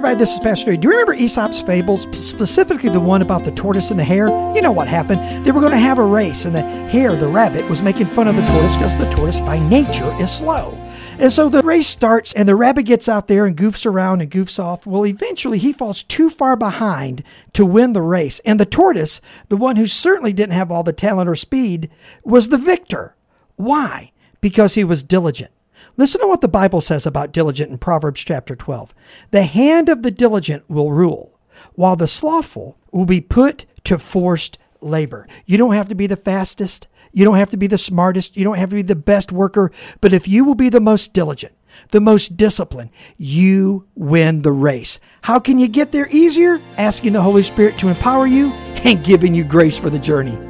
everybody, this is Pastor Jerry. Do you remember Aesop's fables, specifically the one about the tortoise and the hare? You know what happened. They were going to have a race, and the hare, the rabbit, was making fun of the tortoise because the tortoise by nature is slow. And so the race starts, and the rabbit gets out there and goofs around and goofs off. Well, eventually he falls too far behind to win the race. And the tortoise, the one who certainly didn't have all the talent or speed, was the victor. Why? Because he was diligent. Listen to what the Bible says about diligent in Proverbs chapter 12. The hand of the diligent will rule, while the slothful will be put to forced labor. You don't have to be the fastest. You don't have to be the smartest. You don't have to be the best worker. But if you will be the most diligent, the most disciplined, you win the race. How can you get there easier? Asking the Holy Spirit to empower you and giving you grace for the journey.